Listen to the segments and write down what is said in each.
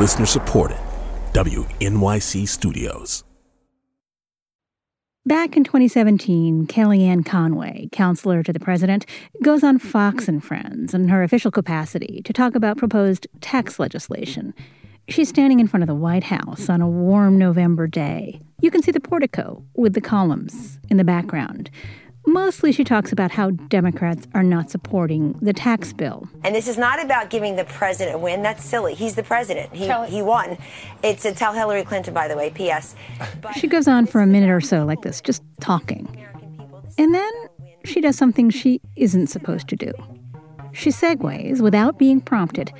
Listener supported. WNYC Studios. Back in 2017, Kellyanne Conway, counselor to the president, goes on Fox and Friends in her official capacity to talk about proposed tax legislation. She's standing in front of the White House on a warm November day. You can see the portico with the columns in the background. Mostly, she talks about how Democrats are not supporting the tax bill. And this is not about giving the president a win. That's silly. He's the president. He, he won. It's a tell Hillary Clinton, by the way, P.S. But she goes on for a minute or so like this, just talking. And then she does something she isn't supposed to do. She segues, without being prompted,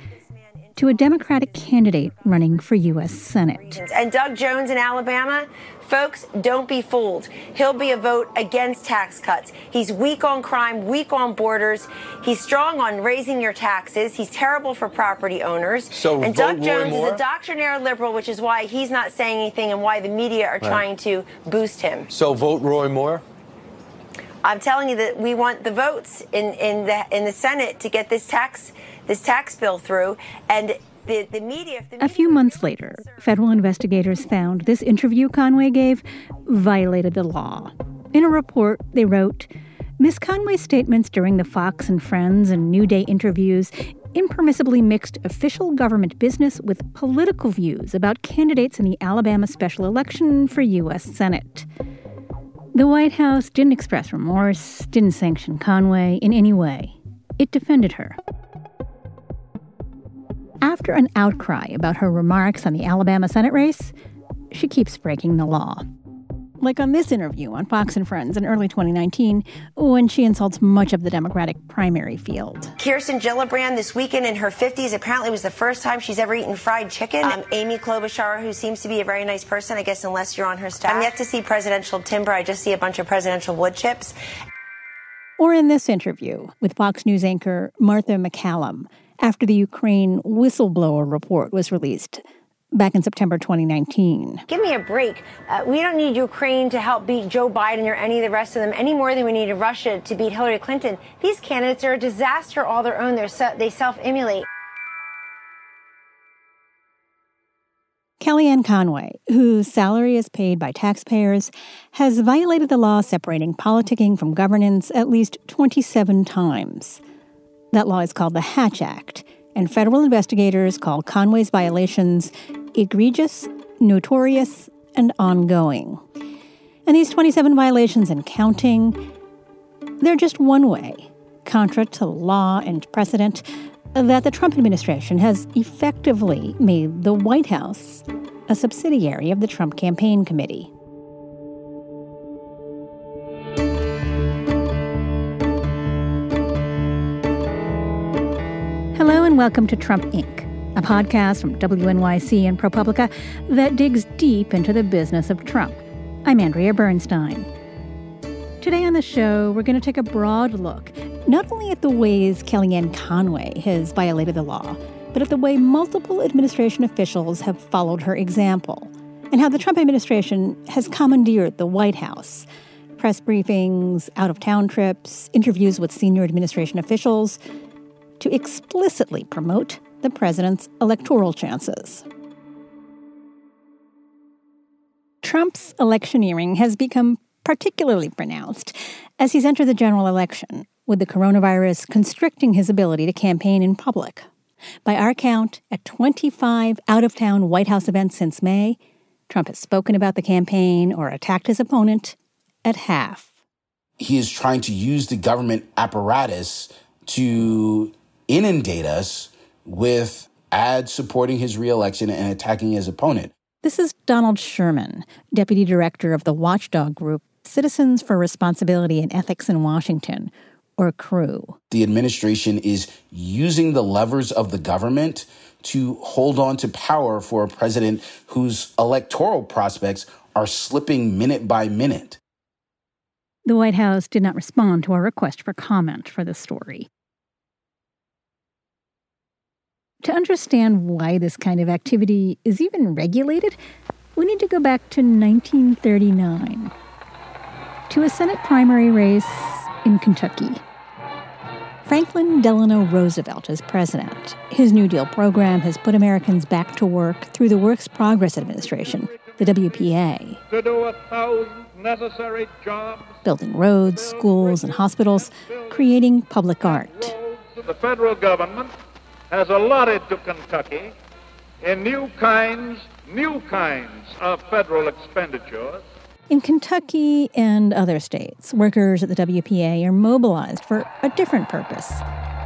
to a Democratic candidate running for U.S. Senate. And Doug Jones in Alabama, folks, don't be fooled. He'll be a vote against tax cuts. He's weak on crime, weak on borders. He's strong on raising your taxes. He's terrible for property owners. So and Doug Jones is a doctrinaire liberal, which is why he's not saying anything and why the media are trying to boost him. So vote Roy Moore? I'm telling you that we want the votes in, in the in the Senate to get this tax this tax bill through and the, the media, A few months later, federal investigators found this interview Conway gave violated the law. In a report, they wrote Miss Conway's statements during the Fox and Friends and New Day interviews impermissibly mixed official government business with political views about candidates in the Alabama special election for U.S. Senate. The White House didn't express remorse, didn't sanction Conway in any way. It defended her. After an outcry about her remarks on the Alabama Senate race, she keeps breaking the law. Like on this interview on Fox and Friends in early 2019, when she insults much of the Democratic primary field. Kirsten Gillibrand this weekend in her 50s apparently was the first time she's ever eaten fried chicken. Um, Amy Klobuchar, who seems to be a very nice person, I guess, unless you're on her staff. I'm yet to see presidential timber. I just see a bunch of presidential wood chips. Or in this interview with Fox News anchor Martha MacCallum after the Ukraine whistleblower report was released back in September 2019. Give me a break. Uh, we don't need Ukraine to help beat Joe Biden or any of the rest of them any more than we need Russia to beat Hillary Clinton. These candidates are a disaster all their own. They're se- they self emulate. Kellyanne Conway, whose salary is paid by taxpayers, has violated the law separating politicking from governance at least 27 times. That law is called the Hatch Act, and federal investigators call Conway's violations egregious, notorious, and ongoing. And these 27 violations and counting, they're just one way, contra to law and precedent, that the Trump administration has effectively made the White House a subsidiary of the Trump Campaign Committee. And welcome to Trump Inc., a podcast from WNYC and ProPublica that digs deep into the business of Trump. I'm Andrea Bernstein. Today on the show, we're going to take a broad look not only at the ways Kellyanne Conway has violated the law, but at the way multiple administration officials have followed her example, and how the Trump administration has commandeered the White House. Press briefings, out of town trips, interviews with senior administration officials to explicitly promote the president's electoral chances. Trump's electioneering has become particularly pronounced as he's entered the general election, with the coronavirus constricting his ability to campaign in public. By our count, at 25 out of town White House events since May, Trump has spoken about the campaign or attacked his opponent at half. He is trying to use the government apparatus to inundate us with ads supporting his reelection and attacking his opponent. This is Donald Sherman, deputy director of the watchdog group Citizens for Responsibility and Ethics in Washington, or CREW. The administration is using the levers of the government to hold on to power for a president whose electoral prospects are slipping minute by minute. The White House did not respond to our request for comment for this story. To understand why this kind of activity is even regulated, we need to go back to 1939 to a Senate primary race in Kentucky. Franklin Delano Roosevelt is president. His New Deal program has put Americans back to work through the Works Progress Administration, the WPA. To do a thousand necessary jobs. Building roads, schools, and hospitals, creating public art. The federal government has allotted to Kentucky in new kinds, new kinds of federal expenditures in Kentucky and other states, workers at the WPA are mobilized for a different purpose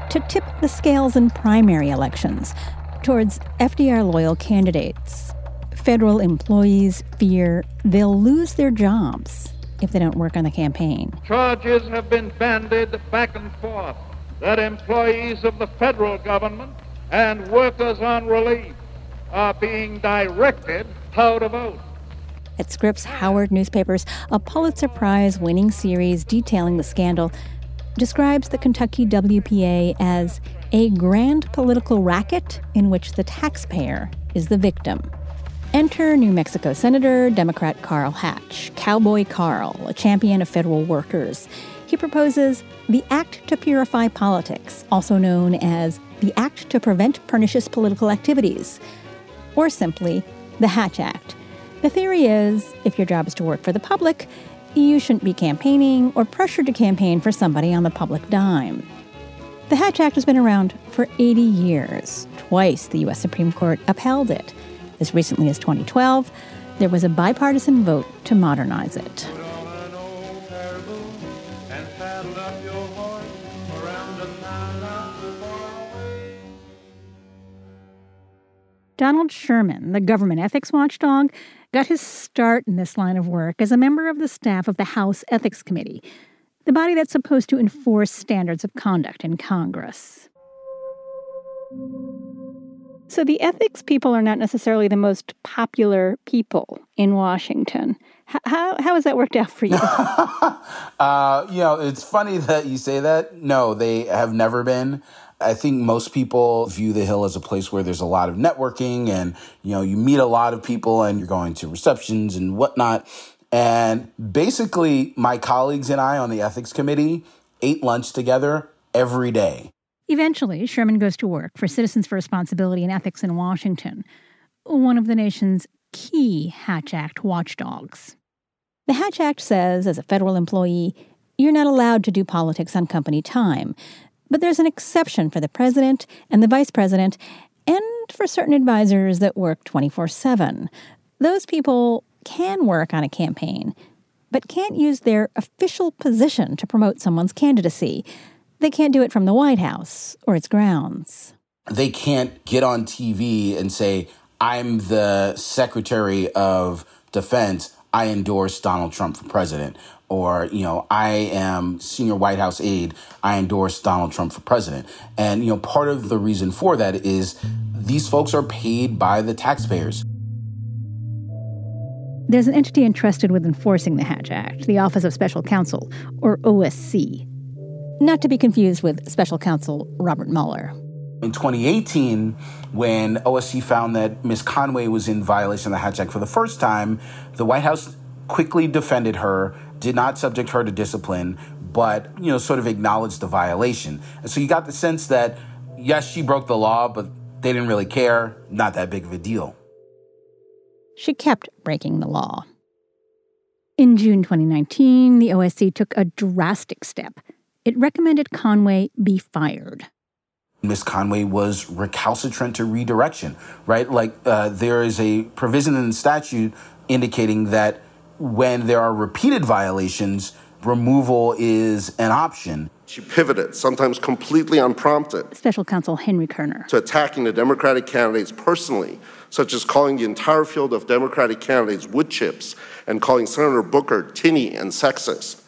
to tip the scales in primary elections towards FDR loyal candidates. Federal employees fear they'll lose their jobs if they don't work on the campaign. Charges have been bandied back and forth that employees of the federal government and workers on relief are being directed how to vote at Scripps Howard Newspapers, a Pulitzer Prize winning series detailing the scandal describes the Kentucky WPA as a grand political racket in which the taxpayer is the victim. Enter New Mexico Senator Democrat Carl Hatch, Cowboy Carl, a champion of federal workers. He proposes the Act to Purify Politics, also known as the Act to Prevent Pernicious Political Activities, or simply the Hatch Act the theory is if your job is to work for the public, you shouldn't be campaigning or pressured to campaign for somebody on the public dime. The Hatch Act has been around for 80 years. Twice the U.S. Supreme Court upheld it. As recently as 2012, there was a bipartisan vote to modernize it. Donald Sherman, the government ethics watchdog, got his start in this line of work as a member of the staff of the House Ethics Committee, the body that's supposed to enforce standards of conduct in Congress. So the ethics people are not necessarily the most popular people in Washington. How, how has that worked out for you? uh, you know, it's funny that you say that. No, they have never been. I think most people view the Hill as a place where there's a lot of networking and, you know, you meet a lot of people and you're going to receptions and whatnot. And basically, my colleagues and I on the ethics committee ate lunch together every day. Eventually, Sherman goes to work for Citizens for Responsibility and Ethics in Washington, one of the nation's key Hatch Act watchdogs. The Hatch Act says, as a federal employee, you're not allowed to do politics on company time, but there's an exception for the president and the vice president, and for certain advisors that work 24 7. Those people can work on a campaign, but can't use their official position to promote someone's candidacy. They can't do it from the White House or its grounds. They can't get on TV and say, I'm the Secretary of Defense. I endorse Donald Trump for president or you know i am senior white house aide i endorse donald trump for president. And you know part of the reason for that is these folks are paid by the taxpayers. There's an entity entrusted with enforcing the hatch act the office of special counsel or osc not to be confused with special counsel robert mueller. In 2018, when OSC found that Ms. Conway was in violation of the Hatch Act for the first time, the White House quickly defended her did not subject her to discipline, but, you know, sort of acknowledged the violation. And so you got the sense that, yes, she broke the law, but they didn't really care. Not that big of a deal. She kept breaking the law. In June 2019, the OSC took a drastic step. It recommended Conway be fired. Miss Conway was recalcitrant to redirection, right? Like uh, there is a provision in the statute indicating that when there are repeated violations, removal is an option. She pivoted, sometimes completely unprompted. Special counsel Henry Kerner. To attacking the Democratic candidates personally, such as calling the entire field of Democratic candidates wood chips and calling Senator Booker tinny and sexist.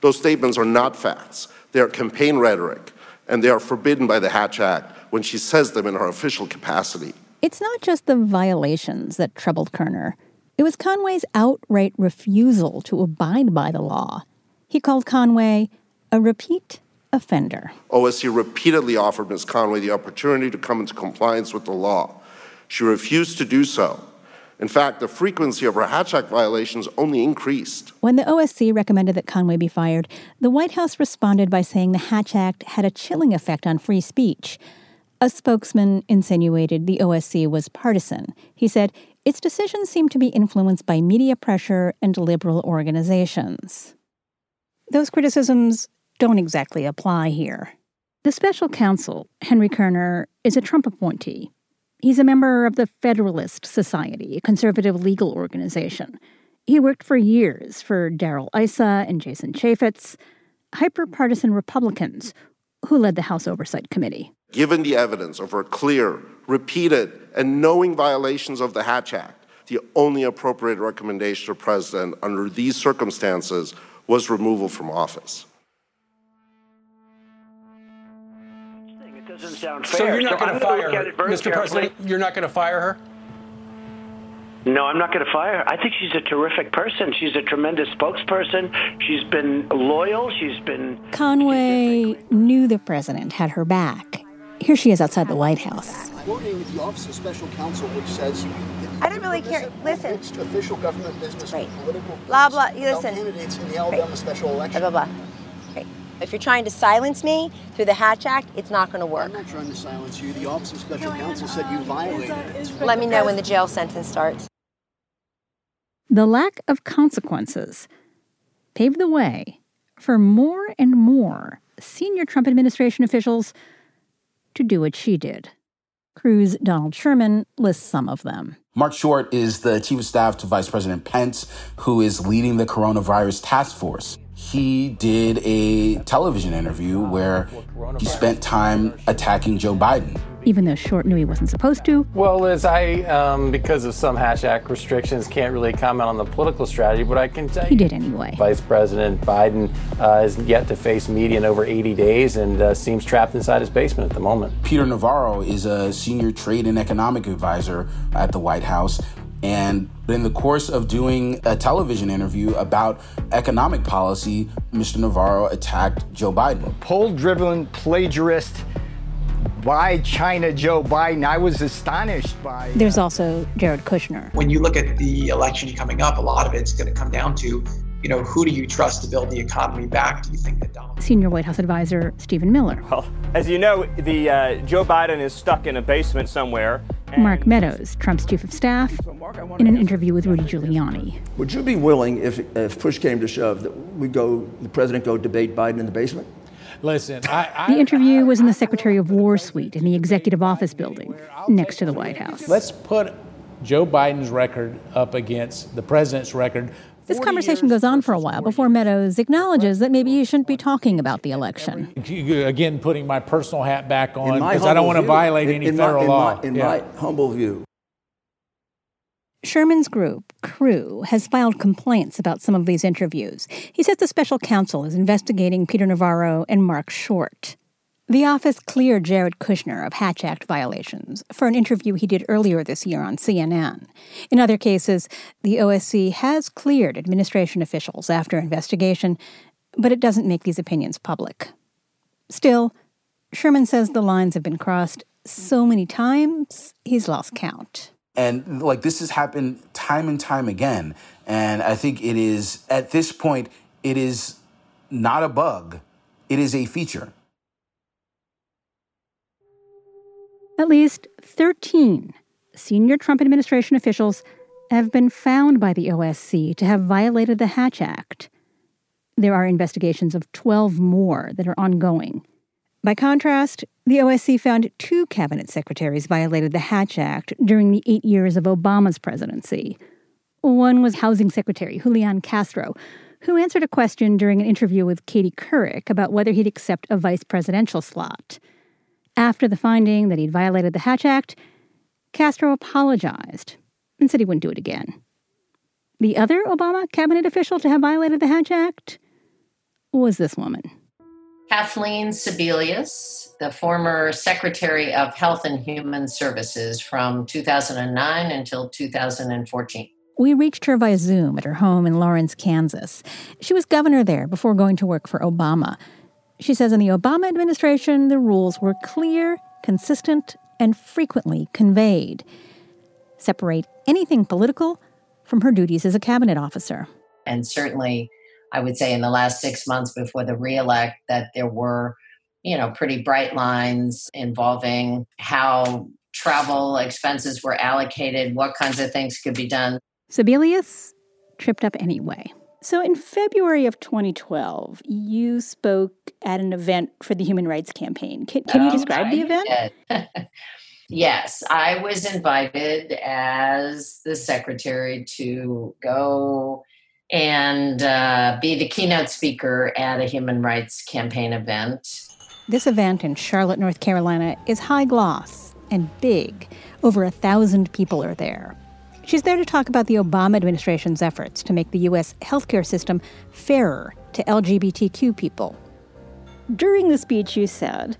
Those statements are not facts. They are campaign rhetoric, and they are forbidden by the Hatch Act when she says them in her official capacity. It's not just the violations that troubled Kerner. It was Conway's outright refusal to abide by the law. He called Conway a repeat offender. Oh, OSC repeatedly offered Ms. Conway the opportunity to come into compliance with the law. She refused to do so. In fact, the frequency of her Hatch Act violations only increased. When the OSC recommended that Conway be fired, the White House responded by saying the Hatch Act had a chilling effect on free speech. A spokesman insinuated the OSC was partisan. He said its decisions seem to be influenced by media pressure and liberal organizations. Those criticisms don't exactly apply here. The special counsel, Henry Kerner, is a Trump appointee. He's a member of the Federalist Society, a conservative legal organization. He worked for years for Darrell Issa and Jason Chaffetz, hyper-partisan Republicans who led the House Oversight Committee. Given the evidence of her clear, repeated, and knowing violations of the Hatch Act, the only appropriate recommendation to president under these circumstances was removal from office. doesn't sound fair. So you're not so going to fire her, Mr. Carefully. President. You're not going to fire her. No, I'm not going to fire her. I think she's a terrific person. She's a tremendous spokesperson. She's been loyal. She's been. Conway knew the president had her back. Here she is outside the White House. Quoting the Office of Special Counsel, which says. I don't really care. Listen. It's official government business. Right. Political. Blah, blah. about Listen. Candidates in the Alabama Right. special election. Blah, blah, blah. Right. If you're trying to silence me through the Hatch Act, it's not going to work. I'm not trying to silence you. The Office of Special Counsel said you violated it. Let me know when the jail sentence starts. The lack of consequences paved the way for more and more senior Trump administration officials to do what she did. CREW's Donald Sherman lists some of them. Marc Short is the chief of staff to Vice President Pence, who is leading the coronavirus task force. He did a television interview where he spent time attacking Joe Biden. Even though Short knew he wasn't supposed to, Well, Liz, I, um, because of some Hatch Act restrictions, can't really comment on the political strategy, but I can tell you. he you. did anyway. Vice President Biden uh, has yet to face media in over 80 days and uh, seems trapped inside his basement at the moment. Peter Navarro is a senior trade and economic advisor at the White House. And in the course of doing a television interview about economic policy, Mr. Navarro attacked Joe Biden. poll driven plagiarist by China Joe Biden. I was astonished by. There's also Jared Kushner. when you look at the election coming up, a lot of it's going to come down to, you know, who do you trust to build the economy back? Do you think that Donald Senior White House advisor Stephen Miller. Well, as you know, the uh, Joe Biden is stuck in a basement somewhere. And- Mark Meadows, Trump's chief of staff, in an interview with Rudy Giuliani. Would you be willing, if, if push came to shove, that we go, the president go debate Biden in the basement? Listen, I, The interview was in the Secretary of War suite in the Executive Office building next to the White House. let's put Joe Biden's record up against the president's record. This conversation goes on for a while before Meadows acknowledges that maybe he shouldn't be talking about the election. Again, putting my personal hat back on because I don't want to view, violate in- any in my- federal in my- law. In Yeah. my humble view. Sherman's group, Crew, has filed complaints about some of these interviews. He says the special counsel is investigating Peter Navarro and Marc Short. The office cleared Jared Kushner of Hatch Act violations for an interview he did earlier this year on CNN. In other cases, the OSC has cleared administration officials after investigation, but it doesn't make these opinions public. Still, Sherman says the lines have been crossed so many times, he's lost count. And like this has happened time and time again. And I think it is, at this point, it is not a bug, it is a feature. At least 13 senior Trump administration officials have been found by the OSC to have violated the Hatch Act. There are investigations of 12 more that are ongoing. By contrast, the OSC found two cabinet secretaries violated the Hatch Act during the eight years of Obama's presidency. One was Housing Secretary Julian Castro, who answered a question during an interview with Katie Couric about whether he'd accept a vice presidential slot. After the finding that he'd violated the Hatch Act, Castro apologized and said he wouldn't do it again. The other Obama cabinet official to have violated the Hatch Act was this woman. Kathleen Sebelius, the former Secretary of Health and Human Services from 2009 until 2014. We reached her via Zoom at her home in Lawrence, Kansas. She was governor there before going to work for Obama. She says in the Obama administration, the rules were clear, consistent, and frequently conveyed. separate anything political from her duties as a cabinet officer. And certainly, I would say in the last six months before the reelect, that there were, you know, pretty bright lines involving how travel expenses were allocated, what kinds of things could be done. Sebelius tripped up anyway. So, in February of 2012, you spoke at an event for the Human Rights Campaign. Can, can you Oh, describe the event? yes, I was invited as the secretary to go and uh, be the keynote speaker at a human rights campaign event. This event in Charlotte, North Carolina is high gloss and big. Over a thousand people are there. She's there to talk about the Obama administration's efforts to make the U.S. healthcare system fairer to LGBTQ people. During the speech, you said,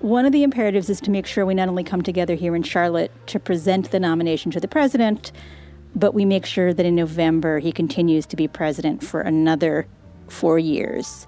one of the imperatives is to make sure we not only come together here in Charlotte to present the nomination to the president, but we make sure that in November he continues to be president for another four years.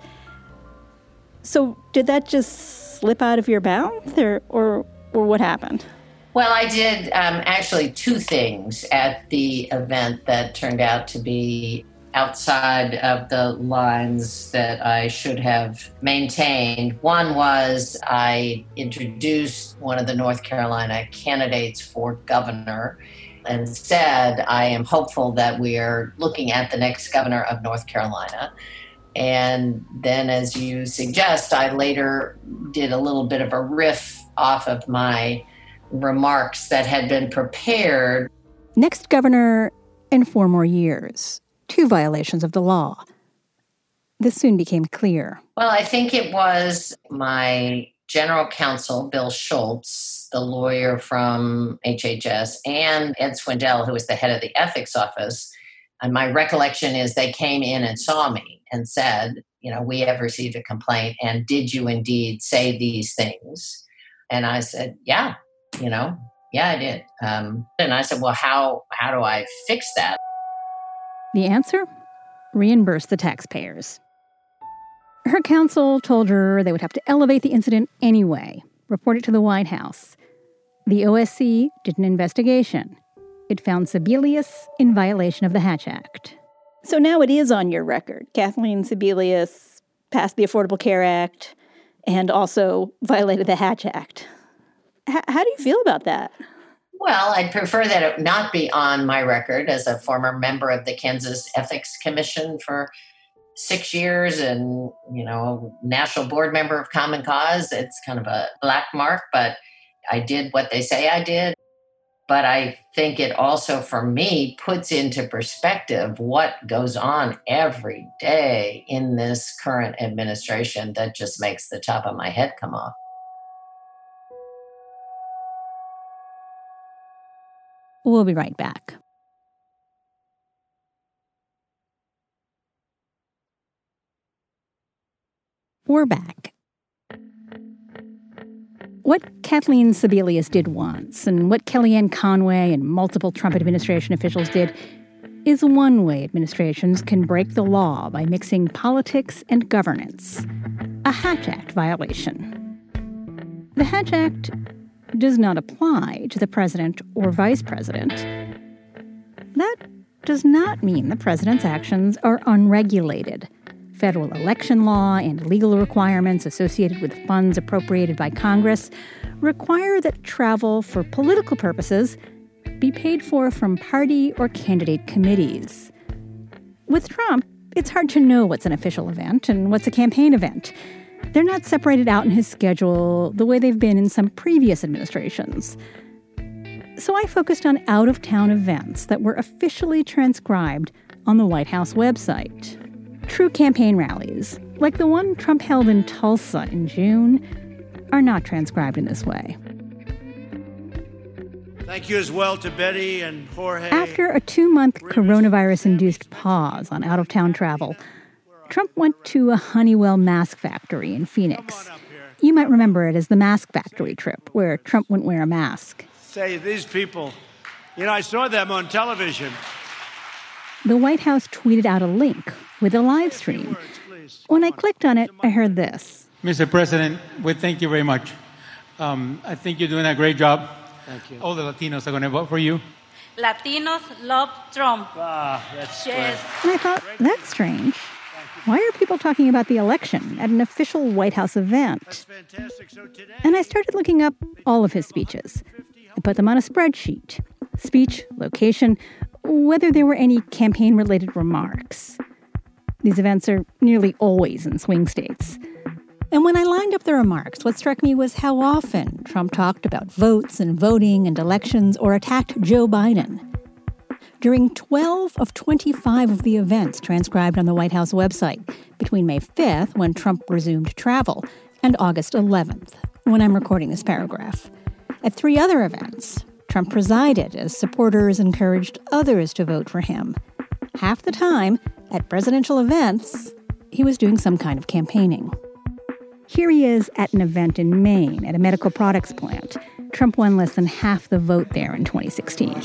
So, did that just slip out of your mouth, or, or, or what happened? Well, I did um, actually two things at the event that turned out to be outside of the lines that I should have maintained. One was I introduced one of the North Carolina candidates for governor and said, I am hopeful that we are looking at the next governor of North Carolina. And then, as you suggest, I later did a little bit of a riff off of my remarks that had been prepared. Next governor in four more years. Two violations of the law. This soon became clear. Well, I think it was my general counsel, Bill Schultz, the lawyer from HHS, and Ed Swindell, who was the head of the ethics office. And my recollection is they came in and saw me and said, you know, we have received a complaint, and did you indeed say these things? And I said, yeah, you know, yeah, I did. Um, and I said, well, how how do I fix that? The answer? Reimburse the taxpayers. Her counsel told her they would have to elevate the incident anyway, report it to the White House. The OSC did an investigation. It found Sebelius in violation of the Hatch Act. So now it is on your record. Kathleen Sebelius passed the Affordable Care Act and also violated the Hatch Act. H- how do you feel about that? Well, I'd prefer that it not be on my record as a former member of the Kansas Ethics Commission for six years and, you know, national board member of Common Cause. It's kind of a black mark, but I did what they say I did. But I think it also, for me, puts into perspective what goes on every day in this current administration that just makes the top of my head come off. We'll be right back. We're back. What Kathleen Sebelius did once, and what Kellyanne Conway and multiple Trump administration officials did, is one way administrations can break the law by mixing politics and governance. A Hatch Act violation. The Hatch Act does not apply to the president or vice president. That does not mean the president's actions are unregulated. Federal election law and legal requirements associated with funds appropriated by Congress require that travel for political purposes be paid for from party or candidate committees. With Trump, it's hard to know what's an official event and what's a campaign event. They're not separated out in his schedule the way they've been in some previous administrations. So I focused on out of town events that were officially transcribed on the White House website. True campaign rallies, like the one Trump held in Tulsa in June, are not transcribed in this way. Thank you as well to Betty and Jorge. After a two month coronavirus induced pause on out of town travel, Trump went to a Honeywell mask factory in Phoenix. You might remember it as the mask factory trip, where Trump wouldn't wear a mask. Say, these people, you know, I saw them on television. The White House tweeted out a link with a live stream. When I clicked on it, I heard this. Mr. President, we thank you very much. Um, I think you're doing a great job. Thank you. All the Latinos are going to vote for you. Latinos love Trump. Ah, that's yes. And I thought, that's strange. Why are people talking about the election at an official White House event? And I started looking up all of his speeches. I put them on a spreadsheet speech, location, whether there were any campaign related remarks. These events are nearly always in swing states. And when I lined up the remarks, what struck me was how often Trump talked about votes and voting and elections or attacked Joe Biden. During 12 of 25 of the events transcribed on the White House website, between May 5th, when Trump resumed travel, and August 11th, when I'm recording this paragraph. At three other events, Trump presided as supporters encouraged others to vote for him. Half the time, at presidential events, he was doing some kind of campaigning. Here he is at an event in Maine at a medical products plant. Trump won less than half the vote there in 2016.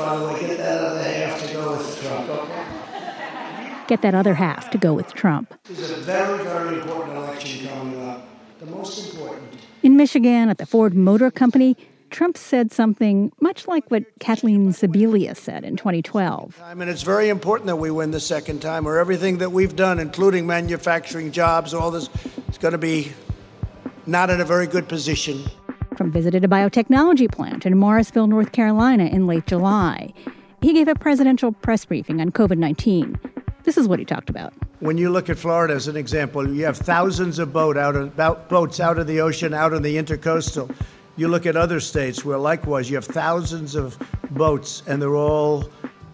Get that other half, by the way, get that other half to go with Trump, okay? Get that other half to go with Trump. There's a very, very important election coming up. The most important. In Michigan, at the Ford Motor Company, Trump said something much like what Kathleen Sebelius said in 2012. I mean, it's very important that we win the second time, or everything that we've done, including manufacturing jobs, all this, is going to be not in a very good position. Trump visited a biotechnology plant in Morrisville, North Carolina in late July. He gave a presidential press briefing on COVID 19. This is what he talked about. When you look at Florida as an example, you have thousands of boat out of, boats out of the ocean, out in the intercoastal. You look at other states where likewise you have thousands of boats and they're all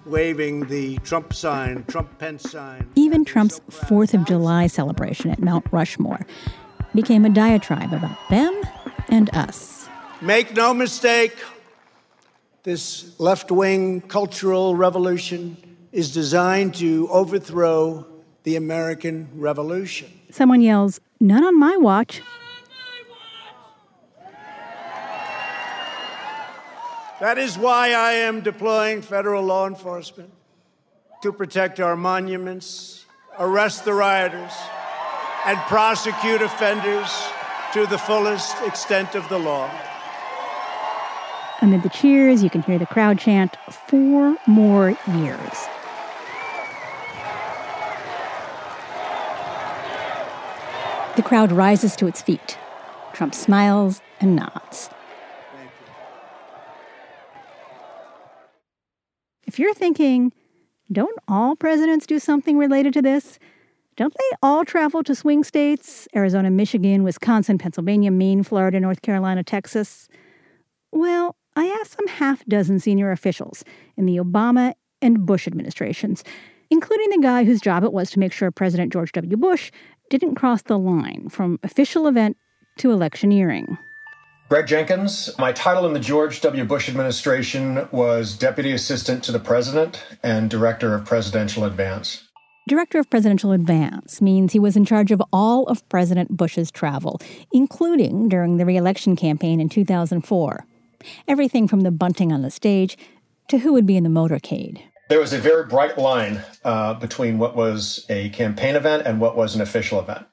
waving the Trump sign, Trump Pence sign. Even Trump's 4th of July celebration at Mount Rushmore became a diatribe about them and us. Make no mistake, this left wing cultural revolution is designed to overthrow the American Revolution. Someone yells, None on my watch. That is why I am deploying federal law enforcement to protect our monuments, arrest the rioters, and prosecute offenders to the fullest extent of the law. Amid the cheers, you can hear the crowd chant, Four more years. The crowd rises to its feet. Trump smiles and nods. If you're thinking, don't all presidents do something related to this? Don't they all travel to swing states Arizona, Michigan, Wisconsin, Pennsylvania, Maine, Florida, North Carolina, Texas? Well, I asked some half dozen senior officials in the Obama and Bush administrations, including the guy whose job it was to make sure President George W. Bush didn't cross the line from official event to electioneering. Greg Jenkins. My title in the George W. Bush administration was Deputy Assistant to the President and Director of Presidential Advance. Director of Presidential Advance means he was in charge of all of President Bush's travel, including during the reelection campaign in 2004. Everything from the bunting on the stage to who would be in the motorcade. There was a very bright line uh, between what was a campaign event and what was an official event.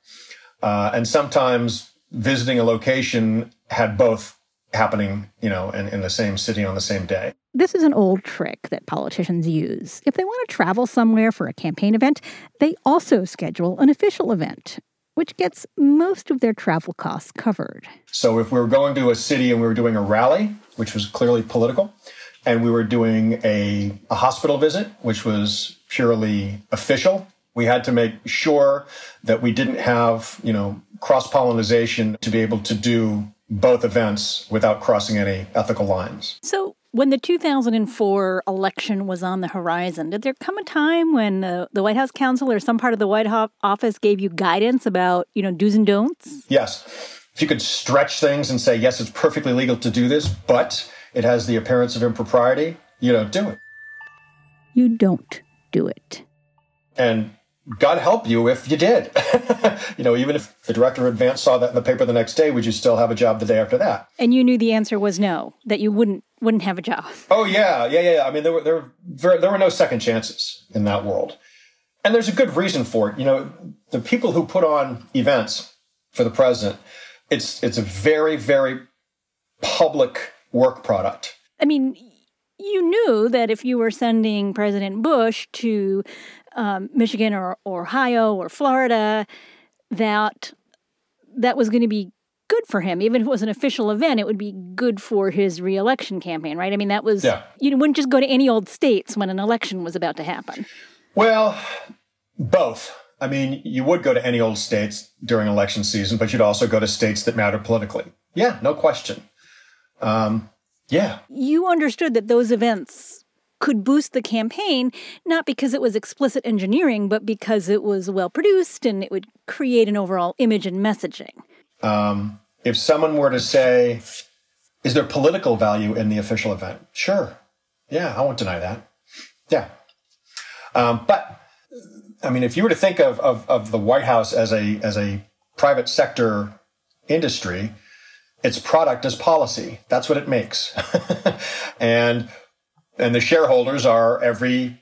Uh, and sometimes visiting a location had both happening, you know, in, in the same city on the same day. This is an old trick that politicians use. If they want to travel somewhere for a campaign event, they also schedule an official event, which gets most of their travel costs covered. So if we were going to a city and we were doing a rally, which was clearly political, and we were doing a, a hospital visit, which was purely official, we had to make sure that we didn't have, you know, cross pollination to be able to do both events without crossing any ethical lines. So, when the 2004 election was on the horizon, did there come a time when the, the White House counsel or some part of the White House office gave you guidance about, you know, do's and don'ts? Yes. If you could stretch things and say, yes, it's perfectly legal to do this, but it has the appearance of impropriety, you don't do it. You don't do it. And God help you if you did. you know, even if the director of advance saw that in the paper the next day, would you still have a job the day after that? And you knew the answer was no, that you wouldn't wouldn't have a job. Oh yeah, yeah, yeah. I mean, there were there were there were no second chances in that world, and there's a good reason for it. You know, the people who put on events for the president, it's it's a very very public work product. I mean, you knew that if you were sending President Bush to um, Michigan or, or Ohio or Florida, that that was going to be good for him. Even if it was an official event, it would be good for his reelection campaign, right? I mean, that was, Yeah. you wouldn't just go to any old states when an election was about to happen. Well, both. I mean, you would go to any old states during election season, but you'd also go to states that matter politically. Yeah, no question. Um, yeah. You understood that those events could boost the campaign, not because it was explicit engineering, but because it was well produced and it would create an overall image and messaging. Um, if someone were to say, is there political value in the official event? Sure. Yeah, I won't deny that. Yeah. Um, but I mean, if you were to think of, of, of the White House as a as a private sector industry, its product is policy. That's what it makes. and and the shareholders are every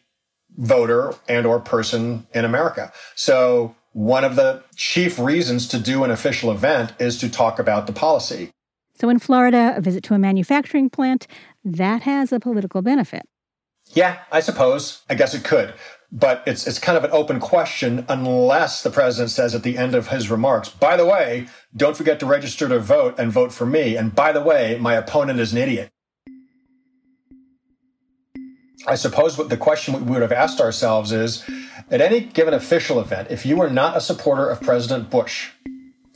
voter and or person in America. So one of the chief reasons to do an official event is to talk about the policy. So in Florida, a visit to a manufacturing plant, that has a political benefit. Yeah, I suppose. I guess it could. But it's it's kind of an open question unless the president says at the end of his remarks, by the way, don't forget to register to vote and vote for me. And by the way, my opponent is an idiot. I suppose what the question we would have asked ourselves is at any given official event, if you were not a supporter of President Bush,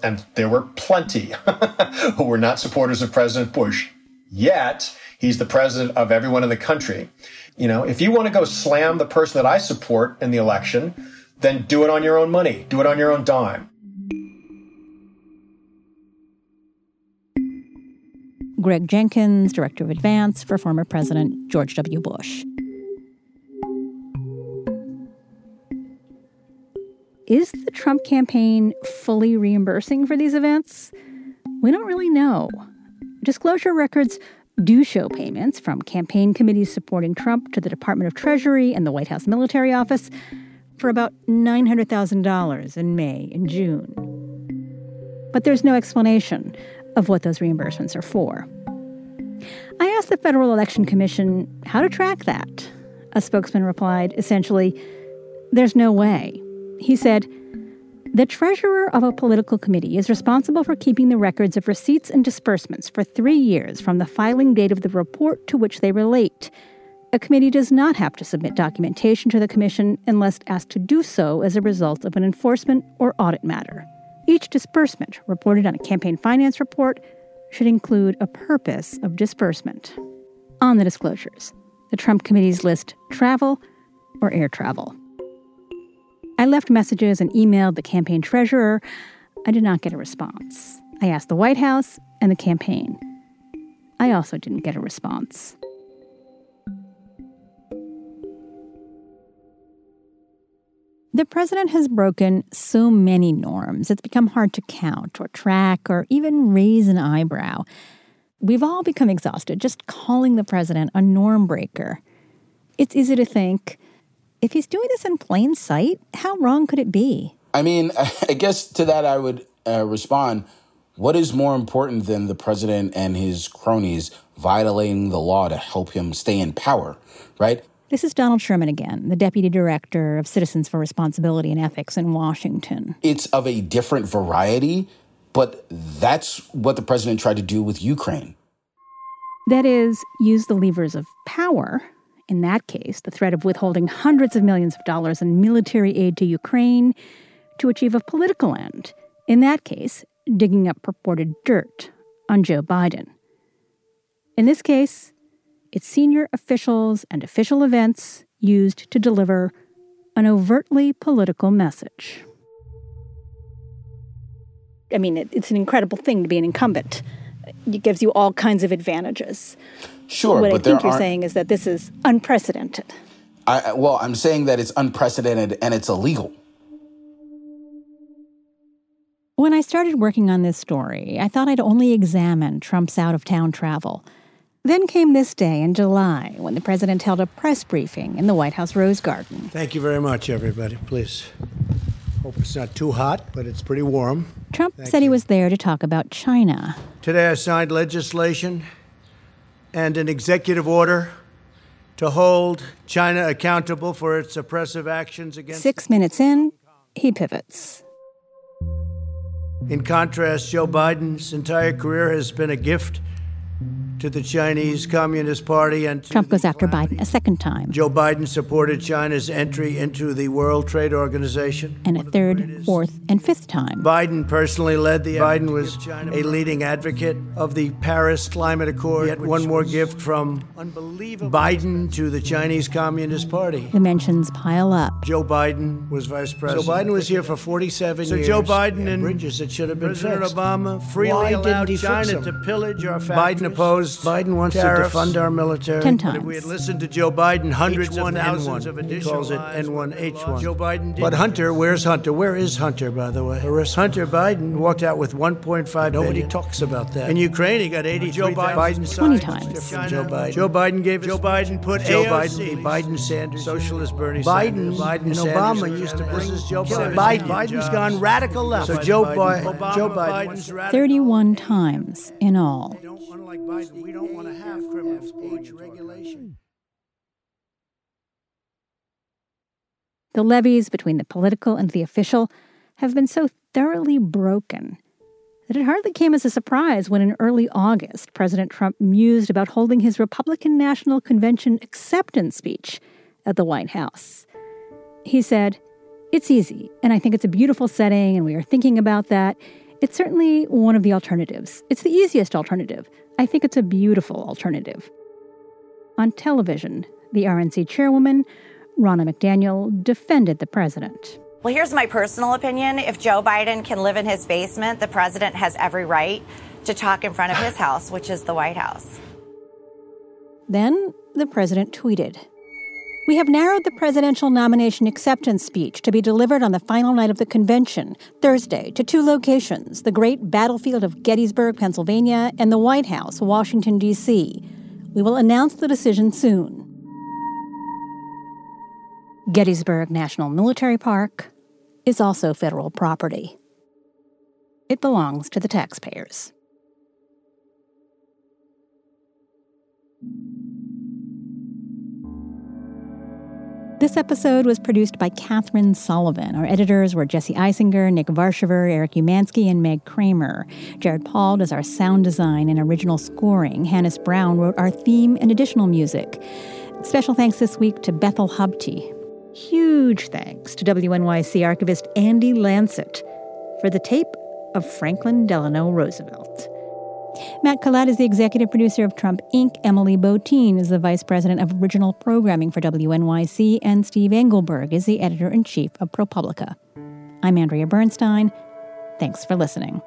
and there were plenty who were not supporters of President Bush, yet he's the president of everyone in the country. You know, if you want to go slam the person that I support in the election, then do it on your own money, do it on your own dime. Greg Jenkins, Director of Advance for former President George W. Bush. Is the Trump campaign fully reimbursing for these events? We don't really know. Disclosure records do show payments from campaign committees supporting Trump to the Department of Treasury and the White House Military Office for about $900,000 in May and June. But there's no explanation of what those reimbursements are for. I asked the Federal Election Commission how to track that. A spokesman replied essentially, there's no way. He said, the treasurer of a political committee is responsible for keeping the records of receipts and disbursements for three years from the filing date of the report to which they relate. A committee does not have to submit documentation to the commission unless asked to do so as a result of an enforcement or audit matter. Each disbursement reported on a campaign finance report should include a purpose of disbursement. On the disclosures, the Trump committees list travel or air travel. I left messages and emailed the campaign treasurer. I did not get a response. I asked the White House and the campaign. I also didn't get a response. The president has broken so many norms, it's become hard to count or track or even raise an eyebrow. We've all become exhausted just calling the president a norm breaker. It's easy to think if he's doing this in plain sight, how wrong could it be? I mean, I guess to that I would uh, respond what is more important than the president and his cronies violating the law to help him stay in power, right? This is Donald Sherman again, the deputy director of Citizens for Responsibility and Ethics in Washington. It's of a different variety, but that's what the president tried to do with Ukraine. That is, use the levers of power in that case, the threat of withholding hundreds of millions of dollars in military aid to Ukraine to achieve a political end. In that case, digging up purported dirt on Joe Biden. In this case, it's senior officials and official events used to deliver an overtly political message. I mean, it, it's an incredible thing to be an incumbent. It gives you all kinds of advantages. Sure, what but I think you're saying is that this is unprecedented. I, I- well, I'm saying that it's unprecedented and it's illegal. When I started working on this story, I thought I'd only examine Trump's out of town travel. Then came this day in July when the president held a press briefing in the White House Rose Garden. Thank you very much, everybody. Please. Hope it's not too hot, but it's pretty warm. Trump said he was there to talk about China. Today I signed legislation and an executive order to hold China accountable for its oppressive actions against. Six minutes in, he pivots. In contrast, Joe Biden's entire career has been a gift to the Chinese Communist Party and Trump goes after Biden a second time. Joe Biden supported China's entry into the World Trade Organization. And a third, fourth, and fifth time. Biden personally led the Biden was a leading advocate of the Paris Climate Accord. Yet one more gift from Biden to the Chinese Communist Party. The mentions pile up. Joe Biden was vice president. So Biden was here for 47 So years. Joe Biden and bridges that should have been President fixed. Obama freely Why didn't allowed China to pillage our factories. Biden opposed. Biden wants tariffs. to defund our military. Ten But if we had listened to Joe Biden, hundreds H1N1. of thousands of He additional calls it N1H1. Joe Biden did. But Hunter, where's Hunter? Where is Hunter, by the way? Hunter Biden walked out with 1.5 Nobody billion. talks about that. In Ukraine, he got 80. Joe Biden, Biden 20 signed times. from Joe Biden. Joe Biden gave Joe Biden put Joe Biden, the Biden Sanders, socialist Bernie Biden Sanders. Biden and Sanders Obama used to bring This is Joe killers Biden. in Biden's jobs. gone radical left. So Joe Biden, Joe Biden. 31 times in all. Unlike Biden, we don't want to have criminal age regulation. The levees between the political and the official have been so thoroughly broken that it hardly came as a surprise when in early August, President Trump mused about holding his Republican National Convention acceptance speech at the White House. He said, It's easy, and I think it's a beautiful setting, and we are thinking about that. It's certainly one of the alternatives. It's the easiest alternative. I think it's a beautiful alternative. On television, the RNC chairwoman, Ronna McDaniel, defended the president. Well, here's my personal opinion. If Joe Biden can live in his basement, the president has every right to talk in front of his house, which is the White House. Then the president tweeted We have narrowed the presidential nomination acceptance speech to be delivered on the final night of the convention, Thursday, to two locations the great battlefield of Gettysburg, Pennsylvania, and the White House, Washington, D.C. We will announce the decision soon. Gettysburg National Military Park is also federal property. It belongs to the taxpayers. This episode was produced by Katherine Sullivan. Our editors were Jesse Eisinger, Nick Varchaver, Eric Umansky, and Meg Cramer. Jared Paul does our sound design and original scoring. Hannis Brown wrote our theme and additional music. Special thanks this week to Bethel Habte. Huge thanks to WNYC archivist Andy Lanset for the tape of Franklin Delano Roosevelt. Matt Collette is the executive producer of Trump Inc. Emily Botein is the vice president of original programming for WNYC, and Steve Engelberg is the editor in chief of ProPublica. I'm Andrea Bernstein. Thanks for listening.